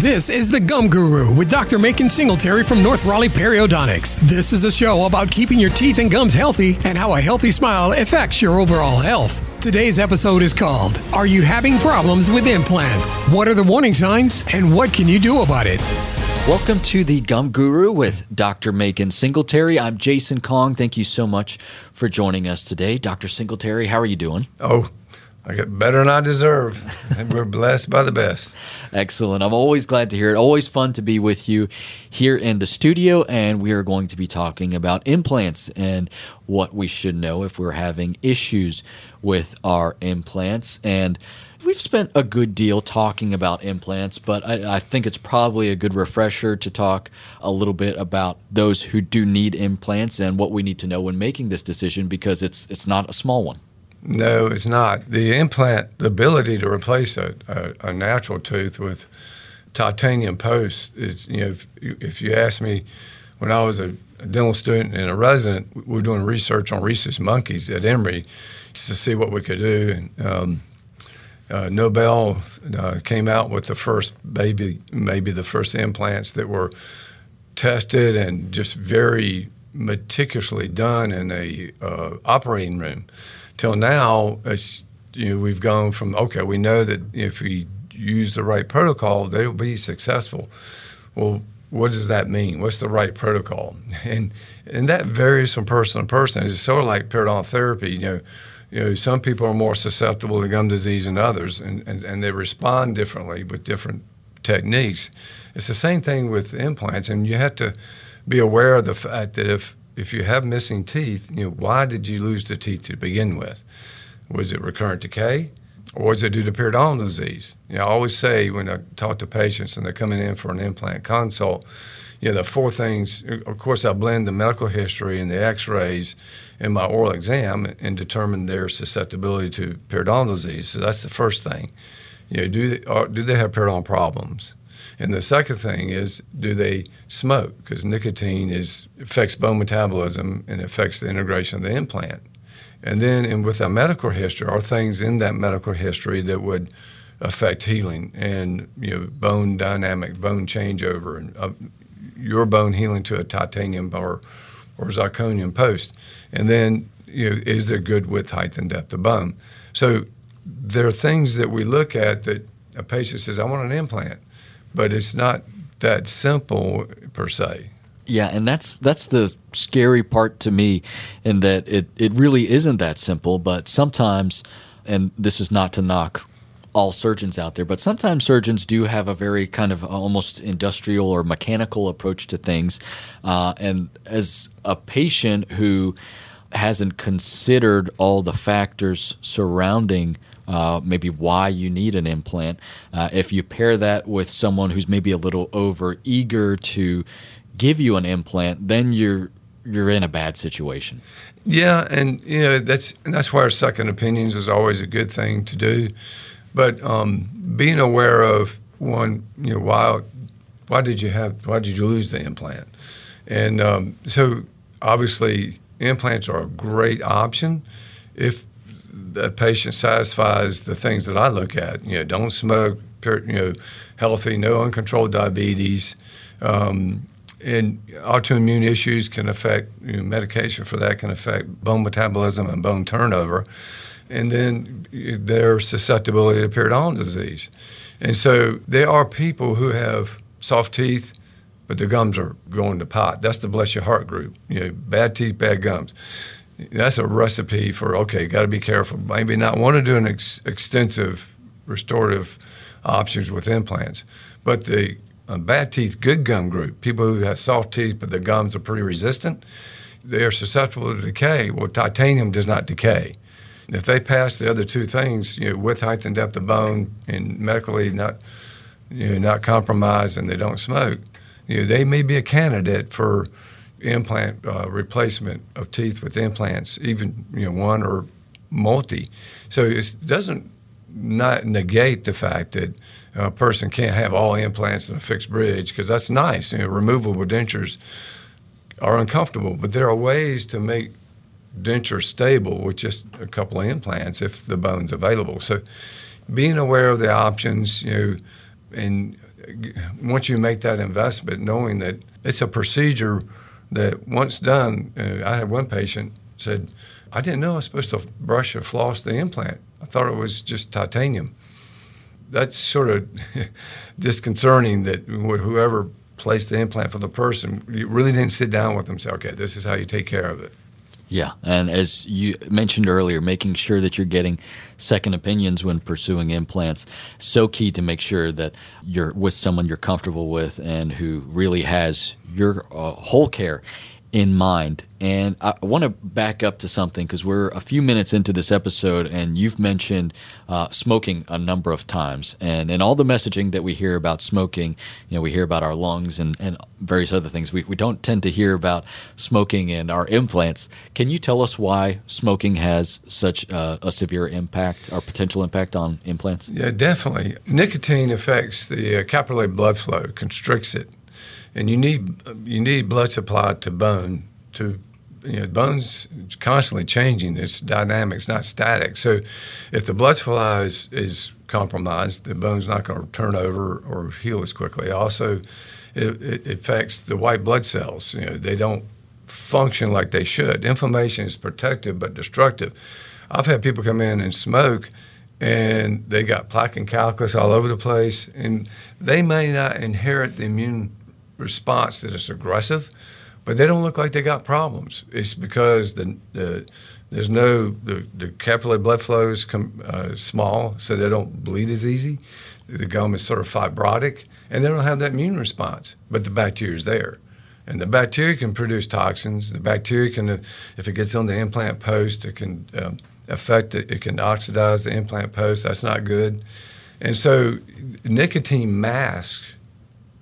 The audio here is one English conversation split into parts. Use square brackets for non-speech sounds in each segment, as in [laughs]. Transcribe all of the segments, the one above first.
This is the Gum Guru with Dr. Macon Singletary from North Raleigh Periodontics. This is a show about keeping your teeth and gums healthy and how a healthy smile affects your overall health. Today's episode is called Are You Having Problems with Implants? What are the warning signs and what can you do about it? Welcome to the Gum Guru with Dr. Macon Singletary. I'm Jason Kong. Thank you so much for joining us today. Dr. Singletary, how are you doing? Oh, I get better than I deserve. and we're blessed by the best. Excellent. I'm always glad to hear it. Always fun to be with you here in the studio. And we are going to be talking about implants and what we should know if we're having issues with our implants. And we've spent a good deal talking about implants, but I, I, think it's probably a good refresher to talk a little bit about those who do need implants and what we need to know when making this decision because it's it's not a small one. No, it's not. The implant, the ability to replace a, a, a natural tooth with titanium posts is, you know, if, if you ask me when I was a, a dental student and a resident, we were doing research on rhesus monkeys at Emory to see what we could do. And, um, uh, Nobel uh, came out with the first baby, maybe the first implants that were tested and just very meticulously done in a uh, operating room till now, you know, we've gone from okay, we know that if we use the right protocol, they will be successful. Well, what does that mean? What's the right protocol? [laughs] And and that varies from person to person. It's sort of like periodontal therapy. You know, you know, some people are more susceptible to gum disease than others, and, and, and they respond differently with different techniques. It's the same thing with implants, and you have to be aware of the fact that if if you have missing teeth, you know, why did you lose the teeth to begin with? Was it recurrent decay? Or was it due to periodontal disease? You know, I always say when I talk to patients and they're coming in for an implant consult, you know, the four things, of course, I blend the medical history and the x rays in my oral exam and determine their susceptibility to periodontal disease. So that's the first thing. You know, do they, uh, do they have periodontal problems? And the second thing is, do they smoke? Because nicotine is affects bone metabolism and affects the integration of the implant. And then, and with a medical history, are things in that medical history that would affect healing and you know bone dynamic, bone changeover, and uh, your bone healing to a titanium or or zirconium post. And then, you know, is there good width, height, and depth of bone? So there are things that we look at that a patient says, "I want an implant." But it's not that simple per se. Yeah, and that's that's the scary part to me, in that it it really isn't that simple. But sometimes, and this is not to knock all surgeons out there, but sometimes surgeons do have a very kind of almost industrial or mechanical approach to things. Uh, and as a patient who hasn't considered all the factors surrounding uh, maybe why you need an implant. Uh, if you pair that with someone who's maybe a little over eager to give you an implant, then you're you're in a bad situation. Yeah, and you know that's that's why our second opinions is always a good thing to do. But um, being aware of one, you know, why why did you have why did you lose the implant? And um, so obviously implants are a great option if the patient satisfies the things that I look at. You know, don't smoke. You know, healthy, no uncontrolled diabetes. Um, and autoimmune issues can affect you know, medication for that can affect bone metabolism and bone turnover, and then their susceptibility to periodontal disease. And so there are people who have soft teeth, but their gums are going to pot. That's the bless your heart group. You know, bad teeth, bad gums that's a recipe for okay, got to be careful. Maybe not want to do an ex- extensive restorative options with implants, but the uh, bad teeth, good gum group, people who have soft teeth but the gums are pretty resistant, they are susceptible to decay. Well, titanium does not decay. If they pass the other two things, you know, height, and depth of bone, and medically not, you know, not compromised, and they don't smoke, you know, they may be a candidate for implant uh, replacement of teeth with implants, even you know one or multi. So it doesn't not negate the fact that a person can't have all implants in a fixed bridge because that's nice. You know, removable dentures are uncomfortable, but there are ways to make dentures stable with just a couple of implants if the bone's available. So being aware of the options, you know, and once you make that investment, knowing that it's a procedure that once done, uh, I had one patient said, I didn't know I was supposed to brush or floss the implant. I thought it was just titanium. That's sort of [laughs] disconcerting that whoever placed the implant for the person really didn't sit down with them and say, okay, this is how you take care of it. Yeah, and as you mentioned earlier, making sure that you're getting second opinions when pursuing implants so key to make sure that you're with someone you're comfortable with and who really has your uh, whole care in mind. And I want to back up to something because we're a few minutes into this episode, and you've mentioned uh, smoking a number of times. And in all the messaging that we hear about smoking, you know, we hear about our lungs and, and various other things. We, we don't tend to hear about smoking and our implants. Can you tell us why smoking has such uh, a severe impact or potential impact on implants? Yeah, definitely. Nicotine affects the uh, capillary blood flow, constricts it and you need you need blood supply to bone to you know bones constantly changing. Its dynamic. It's not static. So if the blood supply is, is compromised the bone's not going to turn over or heal as quickly. Also it, it affects the white blood cells. You know they don't function like they should. Inflammation is protective but destructive. I've had people come in and smoke and they got plaque and calculus all over the place and they may not inherit the immune response that is aggressive, but they don't look like they got problems. It's because the, the there's no the, the capillary blood flow is com, uh, small, so they don't bleed as easy. The gum is sort of fibrotic, and they don't have that immune response. But the bacteria is there, and the bacteria can produce toxins. The bacteria can, if it gets on the implant post, it can um, affect it. It can oxidize the implant post. That's not good. And so, nicotine masks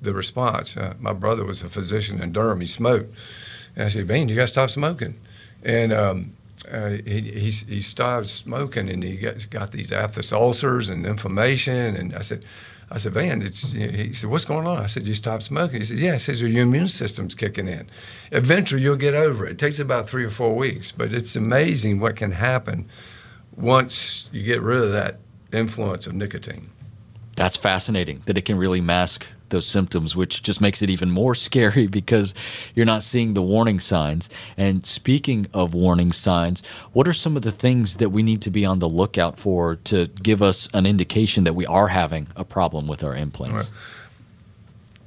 the response. Uh, my brother was a physician in Durham. He smoked. And I said, Bean, you got to stop smoking. And um, uh, he, he, he, stopped smoking and he got, got these aphthous ulcers and inflammation. And I said, I said, Van, it's, he said, what's going on? I said, you stopped smoking. He said, yeah. He says, your immune system's kicking in. Eventually, you'll get over it. It takes about three or four weeks, but it's amazing what can happen once you get rid of that influence of nicotine. That's fascinating that it can really mask those symptoms, which just makes it even more [laughs] scary because you're not seeing the warning signs. And speaking of warning signs, what are some of the things that we need to be on the lookout for to give us an indication that we are having a problem with our implants?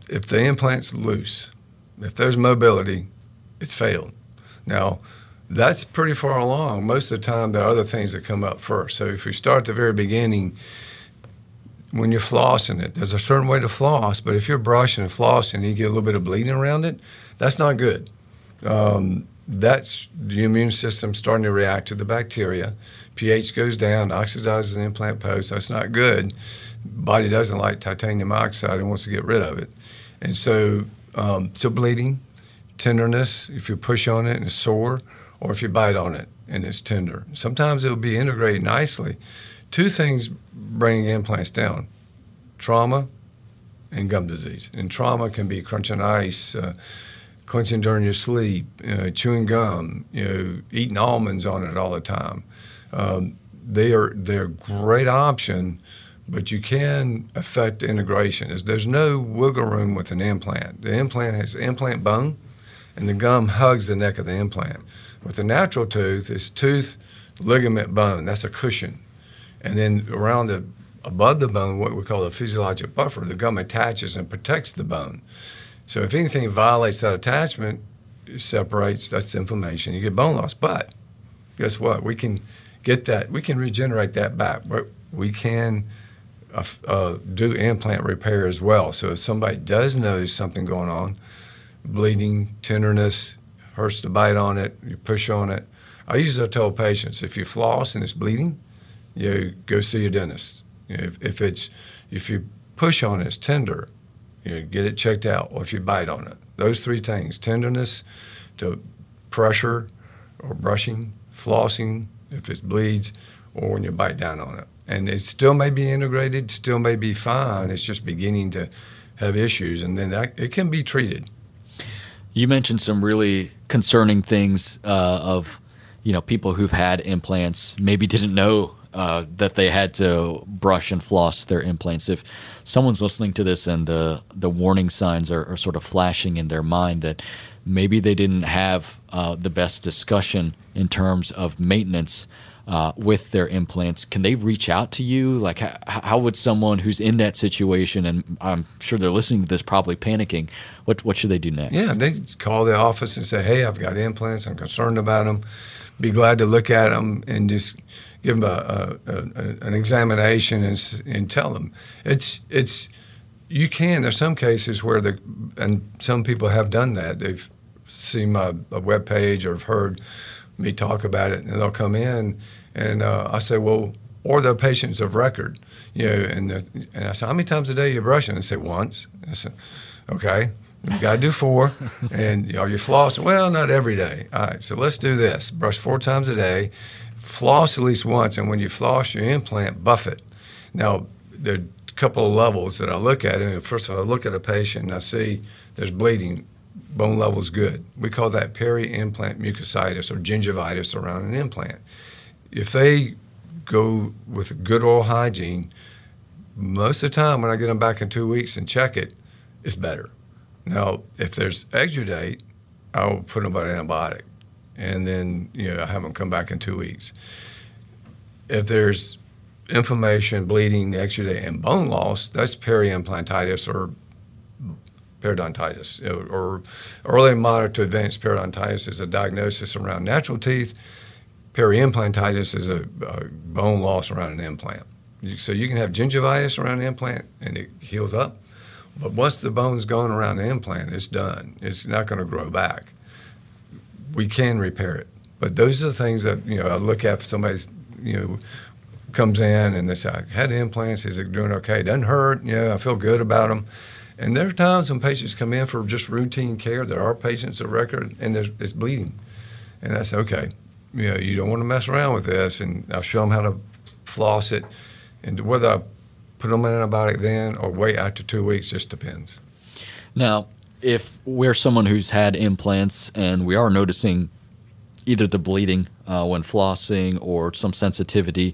If the implant's loose, if there's mobility, it's failed. Now, that's pretty far along. Most of the time, there are other things that come up first. So if we start at the very beginning, when you're flossing it. There's a certain way to floss, but if you're brushing and flossing and you get a little bit of bleeding around it, that's not good. Um, that's the immune system starting to react to the bacteria. pH goes down, oxidizes the implant post. That's not good. Body doesn't like titanium oxide and wants to get rid of it. And so, um, so bleeding, tenderness, if you push on it and it's sore, or if you bite on it and it's tender. Sometimes it'll be integrated nicely two things bringing implants down trauma and gum disease. And trauma can be crunching ice, uh, clenching during your sleep, uh, chewing gum, you know, eating almonds on it all the time. Um, they are they're a great option, but you can affect integration. There's, there's no wiggle room with an implant. The implant has implant bone, and the gum hugs the neck of the implant. With a natural tooth, it's tooth, ligament, bone. That's a cushion and then around the above the bone, what we call the physiologic buffer, the gum attaches and protects the bone. So if anything violates that attachment, it separates. That's inflammation. You get bone loss. But guess what? We can get that. We can regenerate that back. But we can uh, uh, do implant repair as well. So if somebody does notice something going on, bleeding, tenderness, hurts to bite on it, you push on it. I usually tell patients if you floss and it's bleeding, you know, go see your dentist. You know, if, if it's if you push on it, it's tender, you know, get it checked out. Or if you bite on it, those three things: tenderness, to pressure, or brushing, flossing if it bleeds, or when you bite down on it. And it still may be integrated, still may be fine. It's just beginning to have issues, and then that, it can be treated. You mentioned some really concerning things uh, of you know people who've had implants maybe didn't know uh, that they had to brush and floss their implants. If someone's listening to this and the the warning signs are, are sort of flashing in their mind that maybe they didn't have uh, the best discussion in terms of maintenance uh, with their implants, can they reach out to you? Like, how, how, would someone who's in that situation, and I'm sure they're listening to this, probably panicking, what what should they do next? Yeah, they call the office and say, "Hey, I've got implants. I'm concerned about them. Be glad to look at them and just give them a, a, a, an examination and, and tell them it's it's you can. There's some cases where the and some people have done that. They've seen my a web page or have heard me talk about it, and they'll come in and uh, I say well, or the patients of record, you know, and, the, and I say how many times a day are you brushing? And they said, once. I said, okay, you got to do four. [laughs] and are you flossing? Well, not every day. All right, so let's do this. Brush four times a day, floss at least once, and when you floss your implant, buff it. Now, there are a couple of levels that I look at. And first of all, I look at a patient and I see there's bleeding. Bone level's good. We call that peri-implant mucositis or gingivitis around an implant if they go with good oral hygiene, most of the time when I get them back in two weeks and check it, it's better. Now, if there's exudate, I'll put them on an antibiotic, and then you know I have them come back in two weeks. If there's inflammation, bleeding, exudate, and bone loss, that's peri-implantitis or periodontitis, or early moderate to advanced periodontitis is a diagnosis around natural teeth Peri-implantitis is a, a, bone loss around an implant. So you can have gingivitis around the implant and it heals up. But once the bone's gone around the implant, it's done. It's not going to grow back. We can repair it. But those are the things that, you know, I look at somebody's, you know, comes in and they say, I had implants. Is it doing okay? Doesn't hurt. Know, I feel good about them. And there are times when patients come in for just routine care. There are patients of record and it's bleeding. And I say, okay, you know, you don't want to mess around with this. And I'll show them how to floss it. And whether I put them on antibiotic then or wait after two weeks just depends. Now, if we're someone who's had implants and we are noticing either the bleeding uh, when flossing or some sensitivity,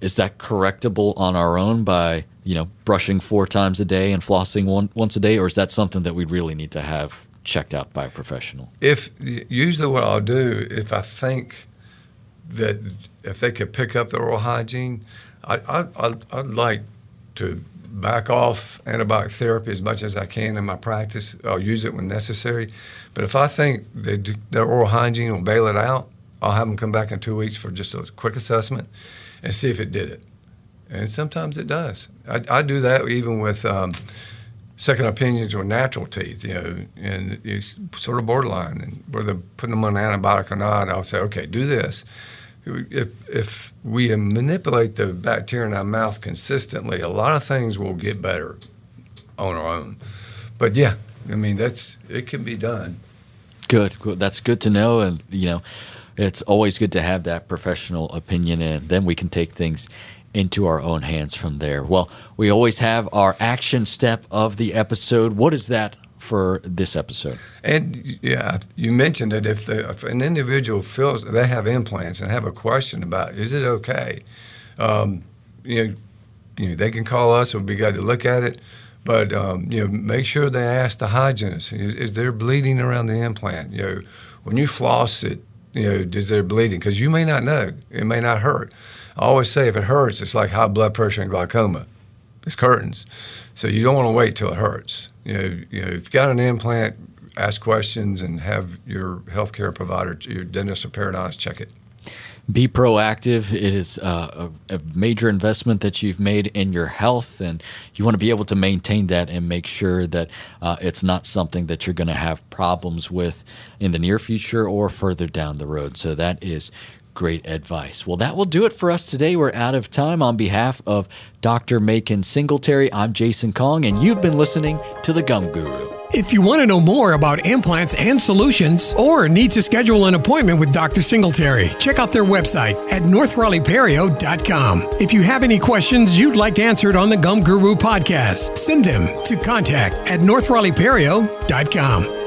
is that correctable on our own by you know brushing four times a day and flossing one once a day, or is that something that we really need to have checked out by a professional? If usually what I'll do, if I think that if they could pick up the oral hygiene, I, I, I'd, I'd like to back off antibiotic therapy as much as I can in my practice. I'll use it when necessary. But if I think do, their oral hygiene will bail it out, I'll have them come back in two weeks for just a quick assessment and see if it did it. And sometimes it does. I, I do that even with um, second opinions on natural teeth, you know, and it's sort of borderline. And whether putting them on antibiotic or not, I'll say, okay, do this. If, if we manipulate the bacteria in our mouth consistently, a lot of things will get better on our own. But yeah, I mean, that's it can be done. Good. That's good to know. And, you know, it's always good to have that professional opinion, and then we can take things into our own hands from there. Well, we always have our action step of the episode. What is that for this episode? And yeah, you mentioned that if, the, if an individual feels they have implants and have a question about is it okay, um, you know, you know, they can call us. And we'll be glad to look at it. But um, you know, make sure they ask the hygienist: is, is, there bleeding around the implant? You know, when you floss it, you know, is there bleeding? Because you may not know. It may not hurt. I always say if it hurts, it's like high blood pressure and glaucoma. It's curtains. So you don't want to wait till it hurts. You know, you know, if you've got an implant, ask questions and have your healthcare provider, your dentist or periodontist check it. Be proactive. It is uh, a, a, major investment that you've made in your health, and you want to be able to maintain that and make sure that uh, it's not something that you're going to have problems with in the near future or further down the road. So that is Great advice. Well, that will do it for us today. We're out of time. On behalf of Dr. Macon Singletary, I'm Jason Kong, and you've been listening to The Gum Guru. If you want to know more about implants and solutions or need to schedule an appointment with Dr. Singletary, check out their website at northraleighperio.com. If you have any questions you'd like answered on the Gum Guru podcast, send them to contact at northraleighperio.com.